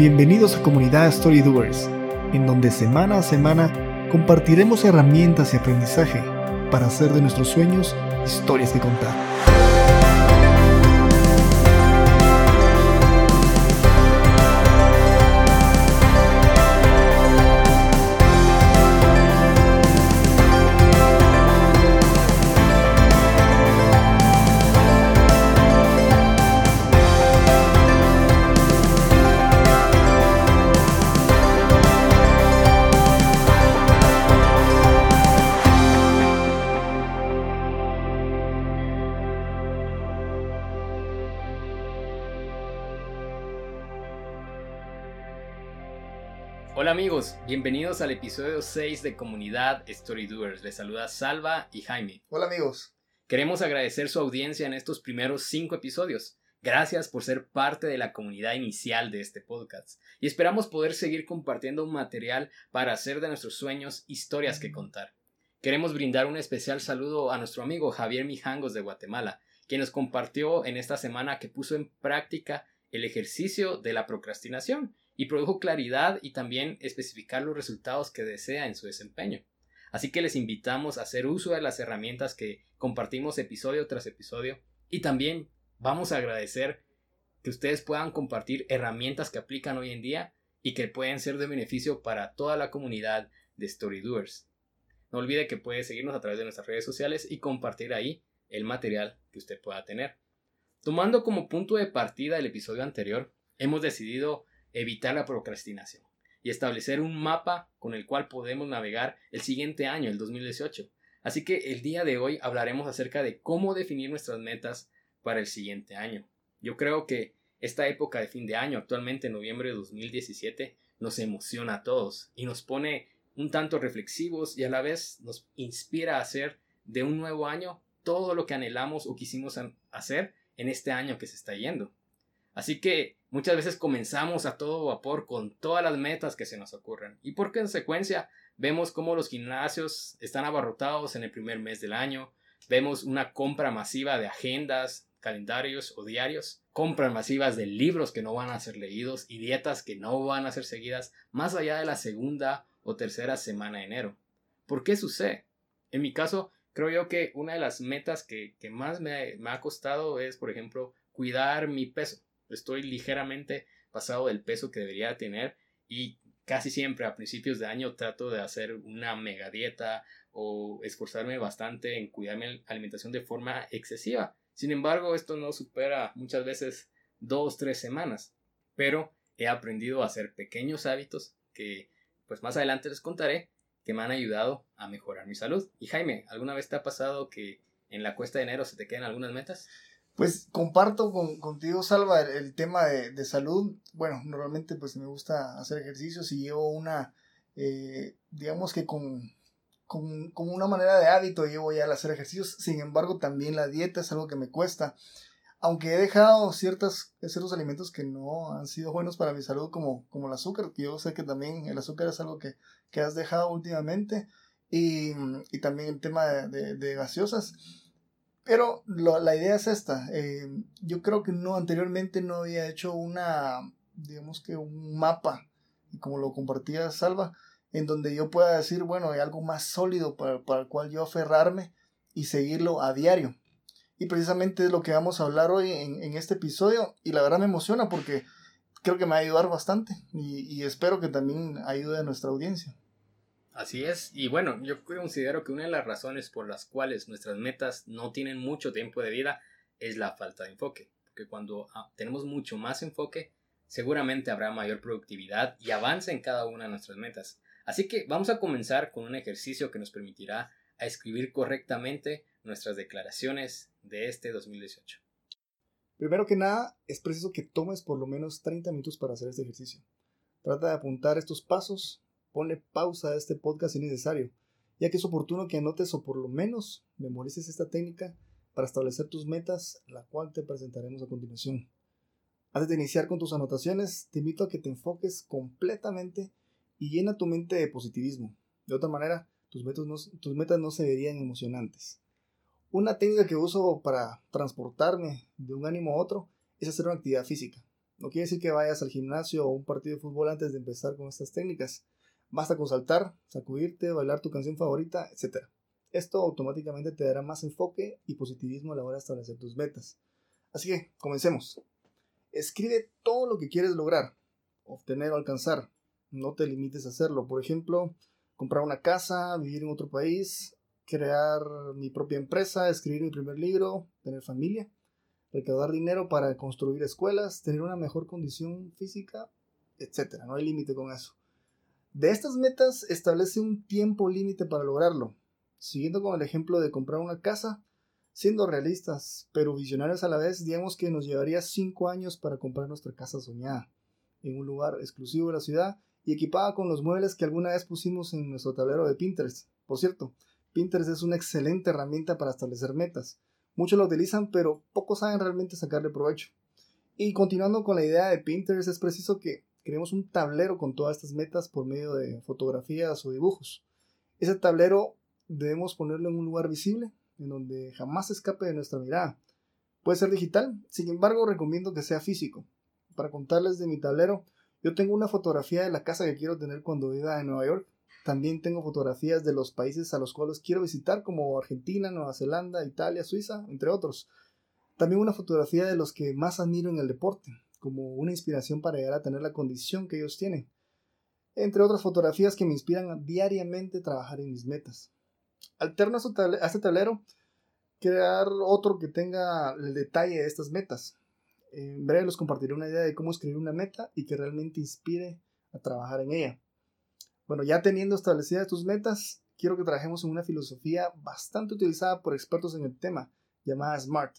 Bienvenidos a Comunidad Story Doers, en donde semana a semana compartiremos herramientas y aprendizaje para hacer de nuestros sueños historias que contar. Hola amigos, bienvenidos al episodio 6 de Comunidad Story Doers. Les saluda Salva y Jaime. Hola amigos. Queremos agradecer su audiencia en estos primeros 5 episodios. Gracias por ser parte de la comunidad inicial de este podcast y esperamos poder seguir compartiendo material para hacer de nuestros sueños historias que contar. Queremos brindar un especial saludo a nuestro amigo Javier Mijangos de Guatemala, quien nos compartió en esta semana que puso en práctica el ejercicio de la procrastinación y produjo claridad y también especificar los resultados que desea en su desempeño. Así que les invitamos a hacer uso de las herramientas que compartimos episodio tras episodio y también vamos a agradecer que ustedes puedan compartir herramientas que aplican hoy en día y que pueden ser de beneficio para toda la comunidad de Storydoers. No olvide que puede seguirnos a través de nuestras redes sociales y compartir ahí el material que usted pueda tener. Tomando como punto de partida el episodio anterior, hemos decidido evitar la procrastinación y establecer un mapa con el cual podemos navegar el siguiente año, el 2018. Así que el día de hoy hablaremos acerca de cómo definir nuestras metas para el siguiente año. Yo creo que esta época de fin de año, actualmente en noviembre de 2017, nos emociona a todos y nos pone un tanto reflexivos y a la vez nos inspira a hacer de un nuevo año todo lo que anhelamos o quisimos hacer en este año que se está yendo. Así que muchas veces comenzamos a todo vapor con todas las metas que se nos ocurren y por consecuencia vemos cómo los gimnasios están abarrotados en el primer mes del año, vemos una compra masiva de agendas, calendarios o diarios, compras masivas de libros que no van a ser leídos y dietas que no van a ser seguidas más allá de la segunda o tercera semana de enero. ¿Por qué sucede? En mi caso, creo yo que una de las metas que, más me ha costado es, por ejemplo, cuidar mi peso estoy ligeramente pasado del peso que debería tener y casi siempre a principios de año trato de hacer una mega dieta o esforzarme bastante en cuidar mi alimentación de forma excesiva. Sin embargo, esto no supera muchas veces dos, tres semanas, pero he aprendido a hacer pequeños hábitos que pues más adelante les contaré que me han ayudado a mejorar mi salud. Y Jaime, ¿alguna vez te ha pasado que en la cuesta de enero se te quedan algunas metas? Pues comparto con, contigo, Salva, el, tema de, salud. Bueno, normalmente pues me gusta hacer ejercicios y llevo una, eh, digamos que con, con, una manera de hábito llevo ya al hacer ejercicios. Sin embargo, también la dieta es algo que me cuesta. Aunque he dejado ciertas, ciertos alimentos que no han sido buenos para mi salud, como, como el azúcar, que yo sé que también el azúcar es algo que, has dejado últimamente, y, también el tema de, de gaseosas pero la idea es esta. Eh, yo creo que no, anteriormente no había hecho una, digamos que un mapa, como lo compartía Salva, en donde yo pueda decir, bueno, hay algo más sólido para, el cual yo aferrarme y seguirlo a diario. Y precisamente es lo que vamos a hablar hoy en, este episodio. Y la verdad me emociona porque creo que me va a ayudar bastante. Y espero que también ayude a nuestra audiencia. Así es, y bueno, yo considero que una de las razones por las cuales nuestras metas no tienen mucho tiempo de vida es la falta de enfoque, porque cuando ah, tenemos mucho más enfoque, seguramente habrá mayor productividad y avance en cada una de nuestras metas. Así que vamos a comenzar con un ejercicio que nos permitirá a escribir correctamente nuestras declaraciones de este 2018. Primero que nada, es preciso que tomes por lo menos 30 minutos para hacer este ejercicio. Trata de apuntar estos pasos ponle pausa a este podcast si necesario, ya que es oportuno que anotes o por lo menos memorices esta técnica para establecer tus metas, la cual te presentaremos a continuación. Antes de iniciar con tus anotaciones, te invito a que te enfoques completamente y llena tu mente de positivismo. De otra manera, tus metas no, tus metas no se verían emocionantes. Una técnica que uso para transportarme de un ánimo a otro es hacer una actividad física. No quiere decir que vayas al gimnasio o un partido de fútbol antes de empezar con estas técnicas. Basta con saltar, sacudirte, bailar tu canción favorita, etc. Esto automáticamente te dará más enfoque y positivismo a la hora de establecer tus metas. Así que, comencemos. Escribe todo lo que quieres lograr, obtener o alcanzar. No te limites a hacerlo. Por ejemplo, comprar una casa, vivir en otro país, crear mi propia empresa, escribir mi primer libro, tener familia, recaudar dinero para construir escuelas, tener una mejor condición física, etc. No hay límite con eso. De estas metas, establece un tiempo límite para lograrlo. Siguiendo con el ejemplo de comprar una casa, siendo realistas, pero visionarios a la vez, digamos que nos llevaría 5 años para comprar nuestra casa soñada, en un lugar exclusivo de la ciudad y equipada con los muebles que alguna vez pusimos en nuestro tablero de Pinterest. Por cierto, Pinterest es una excelente herramienta para establecer metas. Muchos lo utilizan, pero pocos saben realmente sacarle provecho. Y continuando con la idea de Pinterest, es preciso que creemos un tablero con todas estas metas por medio de fotografías o dibujos. Ese tablero debemos ponerlo en un lugar visible, en donde jamás escape de nuestra mirada. Puede ser digital, sin embargo recomiendo que sea físico. Para contarles de mi tablero, yo tengo una fotografía de la casa que quiero tener cuando viva en Nueva York. También tengo fotografías de los países a los cuales quiero visitar, como Argentina, Nueva Zelanda, Italia, Suiza, entre otros. También una fotografía de los que más admiro en el deporte, como una inspiración para llegar a tener la condición que ellos tienen. Entre otras fotografías que me inspiran diariamente a trabajar en mis metas. Alterno a este tablero, crear otro que tenga el detalle de estas metas. En breve les compartiré una idea de cómo escribir una meta y que realmente inspire a trabajar en ella. Bueno, ya teniendo establecidas tus metas, quiero que trabajemos en una filosofía bastante utilizada por expertos en el tema, llamada SMART,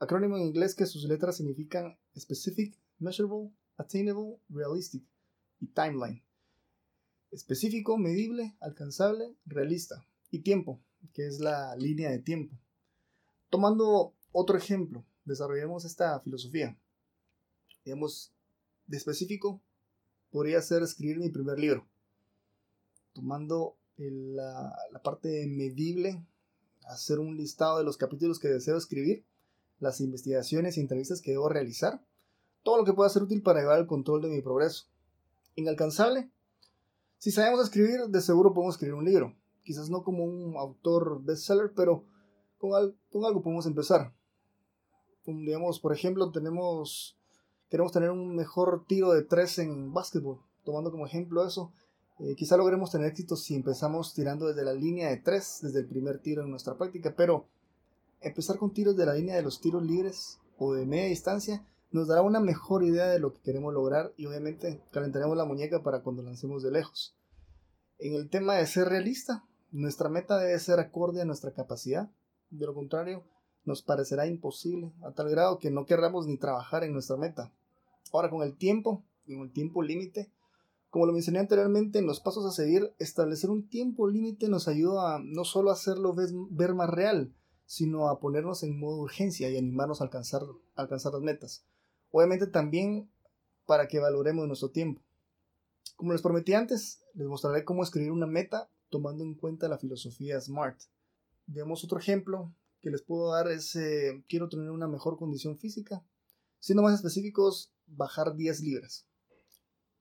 acrónimo en inglés que sus letras significan Specific, Measurable, Attainable, Realistic y Timeline. Específico, medible, alcanzable, realista y tiempo, que es la línea de tiempo. Tomando otro ejemplo, desarrollemos esta filosofía. Digamos, de específico, podría ser escribir mi primer libro. Tomando la, la parte medible, hacer un listado de los capítulos que deseo escribir, las investigaciones y entrevistas que debo realizar, todo lo que pueda ser útil para llevar el control de mi progreso. Inalcanzable. Si sabemos escribir, de seguro podemos escribir un libro quizás no como un autor bestseller, pero con, algo podemos empezar. digamos, por ejemplo, tenemos, queremos tener un mejor tiro de tres en básquetbol, tomando como ejemplo eso. Eh, quizá logremos tener éxito si empezamos tirando desde la línea de tres, desde el primer tiro en nuestra práctica, pero empezar con tiros de la línea de los tiros libres o de media distancia nos dará una mejor idea de lo que queremos lograr y obviamente calentaremos la muñeca para cuando lancemos de lejos. En el tema de ser realista, nuestra meta debe ser acorde a nuestra capacidad, de lo contrario, nos parecerá imposible, a tal grado que no querramos ni trabajar en nuestra meta. Ahora, con el tiempo, con el tiempo límite, como lo mencioné anteriormente, en los pasos a seguir, establecer un tiempo límite nos ayuda a no solo hacerlo ver más real, sino a ponernos en modo urgencia y animarnos a alcanzar, alcanzar las metas. Obviamente también para que valoremos nuestro tiempo. Como les prometí antes, les mostraré cómo escribir una meta tomando en cuenta la filosofía SMART. Veamos otro ejemplo que les puedo dar es, eh, quiero tener una mejor condición física. Siendo más específicos, bajar 10 libras.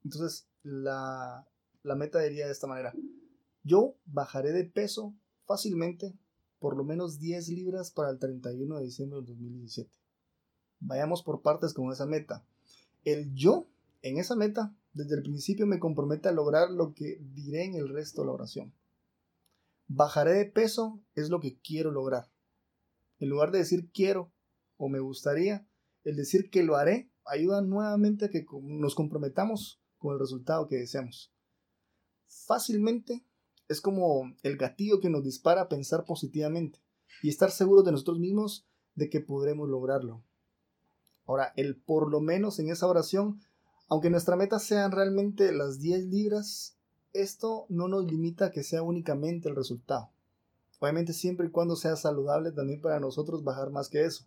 Entonces, la, la meta diría de esta manera. Yo bajaré de peso fácilmente por lo menos 10 libras para el 31 de diciembre del 2017. Vayamos por partes con esa meta. El yo en esa meta desde el principio me compromete a lograr lo que diré en el resto de la oración. Bajaré de peso es lo que quiero lograr. En lugar de decir quiero o me gustaría, el decir que lo haré ayuda nuevamente a que nos comprometamos con el resultado que deseamos. Fácilmente es como el gatillo que nos dispara a pensar positivamente y estar seguros de nosotros mismos de que podremos lograrlo. Ahora, el por lo menos en esa oración aunque nuestra meta sean realmente las 10 libras, esto no nos limita a que sea únicamente el resultado. Obviamente siempre y cuando sea saludable también para nosotros bajar más que eso.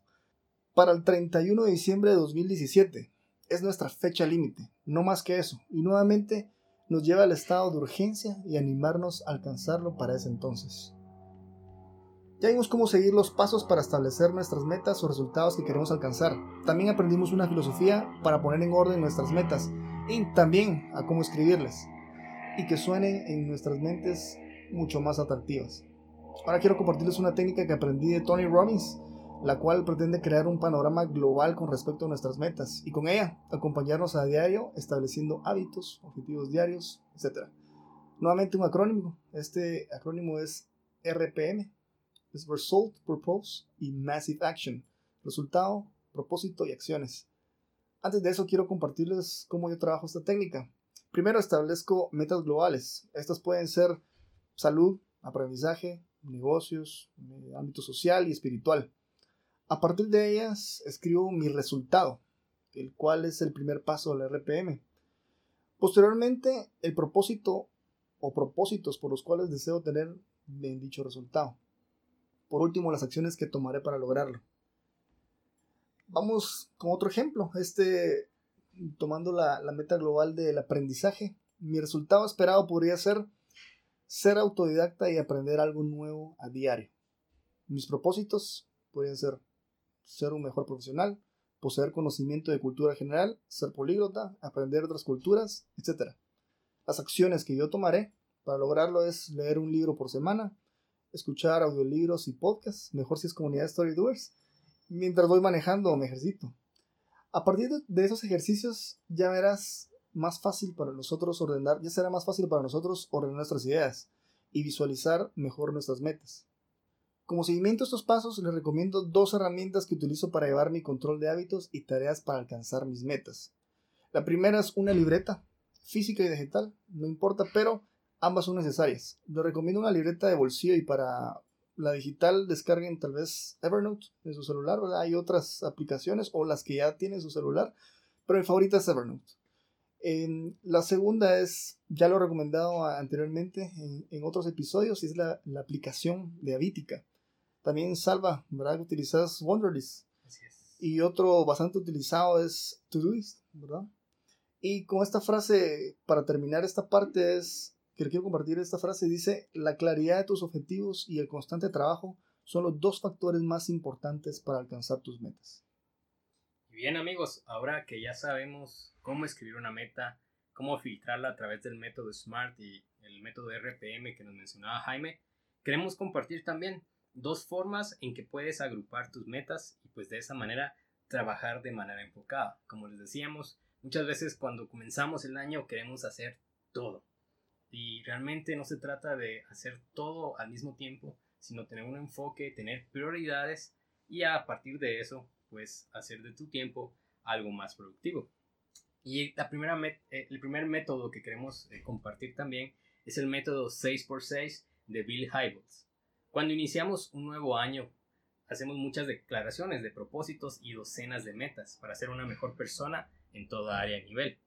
Para el 31 de diciembre de 2017 es nuestra fecha límite, no más que eso, y nuevamente nos lleva al estado de urgencia y animarnos a alcanzarlo para ese entonces. Ya vimos cómo seguir los pasos para establecer nuestras metas o resultados que queremos alcanzar. También aprendimos una filosofía para poner en orden nuestras metas y también a cómo escribirlas y que suenen en nuestras mentes mucho más atractivas. Ahora quiero compartirles una técnica que aprendí de Tony Robbins, la cual pretende crear un panorama global con respecto a nuestras metas y con ella acompañarnos a diario estableciendo hábitos, objetivos diarios, etc. Nuevamente un acrónimo. Este acrónimo es RPM, es Result, Purpose y Massive Action. Resultado, propósito y acciones. Antes de eso quiero compartirles cómo yo trabajo esta técnica. Primero establezco metas globales. Estas pueden ser salud, aprendizaje, negocios, eh, ámbito social y espiritual. A partir de ellas escribo mi resultado, el cual es el primer paso del RPM. Posteriormente, el propósito o propósitos por los cuales deseo tener dicho resultado. Por último, las acciones que tomaré para lograrlo. Vamos con otro ejemplo. Este, tomando la, la meta global del aprendizaje, mi resultado esperado podría ser ser autodidacta y aprender algo nuevo a diario. Mis propósitos podrían ser ser un mejor profesional, poseer conocimiento de cultura general, ser políglota, aprender otras culturas, etc. Las acciones que yo tomaré para lograrlo es leer un libro por semana, escuchar audiolibros y podcasts, mejor si es comunidad de Storydoers, mientras voy manejando o me ejercito. A partir de esos ejercicios ya verás más fácil para nosotros ordenar, ya será más fácil para nosotros ordenar nuestras ideas y visualizar mejor nuestras metas. Como seguimiento a estos pasos, les recomiendo dos herramientas que utilizo para llevar mi control de hábitos y tareas para alcanzar mis metas. La primera es una libreta, física y digital, no importa, pero ambas son necesarias. Les recomiendo una libreta de bolsillo y para la digital descarguen tal vez Evernote en su celular, Hay otras aplicaciones o las que ya tienen su celular, pero mi favorita es Evernote la segunda es, ya lo he recomendado anteriormente en, otros episodios, es la, aplicación de Avítica. También salva, ¿verdad? Utilizas Wonderlist. Y otro bastante utilizado es Todoist, ¿verdad? Y con esta frase, para terminar esta parte, es que quiero compartir esta frase, dice, la claridad de tus objetivos y el constante trabajo son los dos factores más importantes para alcanzar tus metas. Bien amigos, ahora que ya sabemos cómo escribir una meta, cómo filtrarla a través del método SMART y el método RPM que nos mencionaba Jaime, queremos compartir también dos formas en que puedes agrupar tus metas y pues de esa manera trabajar de manera enfocada. Como les decíamos, muchas veces cuando comenzamos el año queremos hacer todo. Y realmente no se trata de hacer todo al mismo tiempo, sino tener un enfoque, tener prioridades y a partir de eso pues hacer de tu tiempo algo más productivo. Y la primera eh, el primer método que queremos eh, compartir también es el método 6x6 de Bill Hybels. Cuando iniciamos un nuevo año, hacemos muchas declaraciones de propósitos y docenas de metas para ser una mejor persona en toda área y nivel.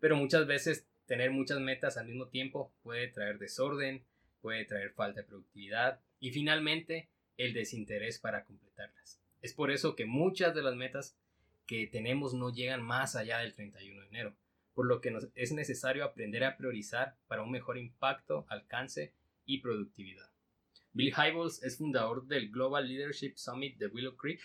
Pero muchas veces tener muchas metas al mismo tiempo puede traer desorden, puede traer falta de productividad y finalmente el desinterés para completarlas. Es por eso que muchas de las metas que tenemos no llegan más allá del 31 de enero, por lo que es necesario aprender a priorizar para un mejor impacto, alcance y productividad. Bill Hybels es fundador del Global Leadership Summit de Willow Creek,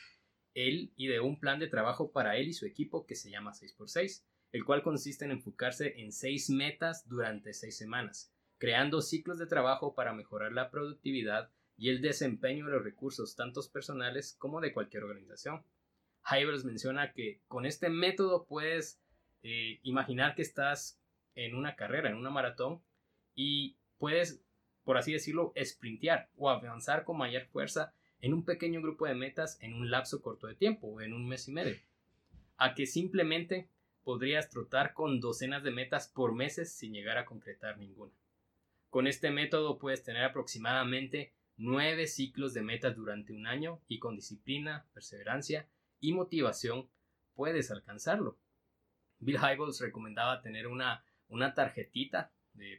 él y de un plan de trabajo para él y su equipo que se llama 6x6, el cual consiste en enfocarse en seis metas durante seis semanas, creando ciclos de trabajo para mejorar la productividad y el desempeño de los recursos, tanto personales como de cualquier organización. Hybels menciona que con este método puedes eh, imaginar que estás en una carrera, en una maratón, y puedes, por así decirlo, sprintear o avanzar con mayor fuerza en un pequeño grupo de metas en un lapso corto de tiempo o en un mes y medio. A que simplemente podrías trotar con docenas de metas por meses sin llegar a concretar ninguna. Con este método puedes tener aproximadamente nueve ciclos de metas durante un año y con disciplina, perseverancia y motivación puedes alcanzarlo. Bill Hybels recomendaba tener una, una tarjetita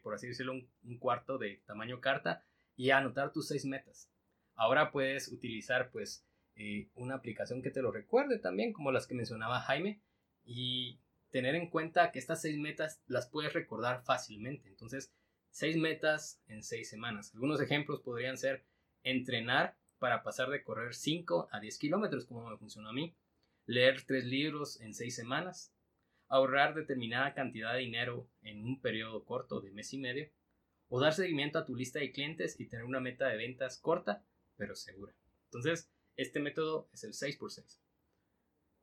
por así decirlo, un, cuarto de tamaño carta y anotar tus seis metas. Ahora puedes utilizar pues eh, una aplicación que te lo recuerde también, como las que mencionaba Jaime, y tener en cuenta que estas seis metas las puedes recordar fácilmente. Entonces, seis metas en seis semanas. Algunos ejemplos podrían ser entrenar para pasar de correr 5 a 10 kilómetros, como me funcionó a mí, leer 3 libros en 6 semanas, ahorrar determinada cantidad de dinero en un periodo corto de mes y medio, o dar seguimiento a tu lista de clientes y tener una meta de ventas corta, pero segura. Entonces, este método es el 6x6.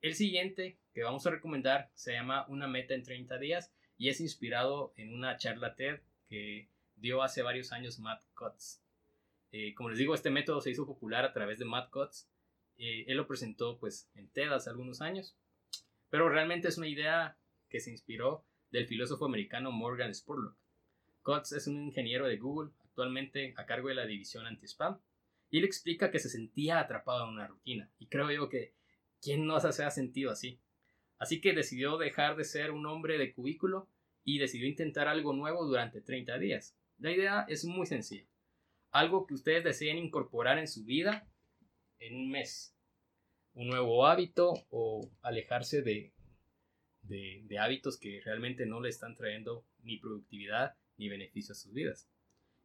El siguiente que vamos a recomendar se llama Una meta en 30 días y es inspirado en una charla TED que dio hace varios años Matt Cutts. Eh, como les digo, este método se hizo popular a través de Matt Cutts. Eh, él lo presentó pues en TED hace algunos años, pero realmente es una idea que se inspiró del filósofo americano Morgan Spurlock. Cutts es un ingeniero de Google, actualmente a cargo de la división anti-spam, y él explica que se sentía atrapado en una rutina, y creo yo que ¿quién no se ha sentido así? Así que decidió dejar de ser un hombre de cubículo y decidió intentar algo nuevo durante 30 días. La idea es muy sencilla. Algo que ustedes deseen incorporar en su vida en un mes. Un nuevo hábito o alejarse de, hábitos que realmente no le están trayendo ni productividad ni beneficio a sus vidas.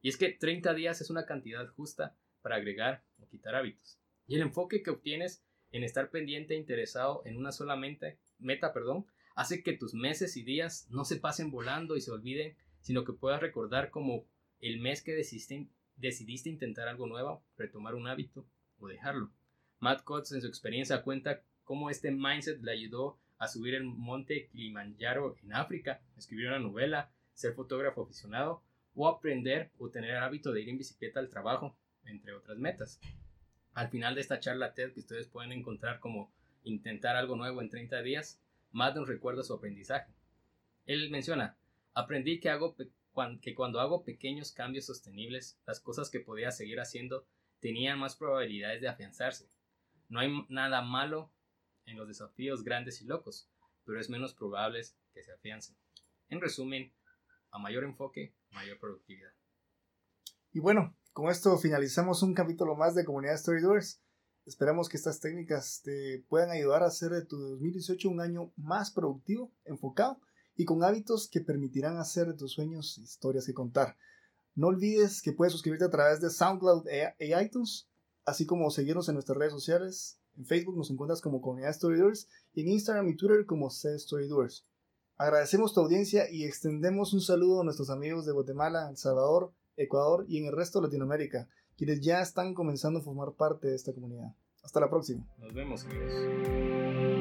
Y es que 30 días es una cantidad justa para agregar o quitar hábitos. Y el enfoque que obtienes en estar pendiente e interesado en una sola meta, perdón, hace que tus meses y días no se pasen volando y se olviden, sino que puedas recordar como el mes que decidiste intentar algo nuevo, retomar un hábito o dejarlo. Matt Cotts en su experiencia cuenta cómo este mindset le ayudó a subir el monte Kilimanjaro en África, escribir una novela, ser fotógrafo aficionado o aprender o tener el hábito de ir en bicicleta al trabajo, entre otras metas. Al final de esta charla TED que ustedes pueden encontrar como intentar algo nuevo en 30 días, Matt nos recuerda su aprendizaje. Él menciona, aprendí que, hago que cuando hago pequeños cambios sostenibles, las cosas que podía seguir haciendo tenían más probabilidades de afianzarse. No hay nada malo en los desafíos grandes y locos, pero es menos probable que se afiancen. En resumen, a mayor enfoque, mayor productividad. Y bueno, con esto finalizamos un capítulo más de Comunidad Storydoers. Esperamos que estas técnicas te puedan ayudar a hacer de tu 2018 un año más productivo, enfocado y con hábitos que permitirán hacer de tus sueños historias que contar. No olvides que puedes suscribirte a través de SoundCloud e, e iTunes, así como seguirnos en nuestras redes sociales. En Facebook nos encuentras como Comunidad Storydoers y en Instagram y Twitter como C Storydoers. Agradecemos tu audiencia y extendemos un saludo a nuestros amigos de Guatemala, El Salvador, Ecuador y en el resto de Latinoamérica, quienes ya están comenzando a formar parte de esta comunidad. Hasta la próxima. Nos vemos, amigos.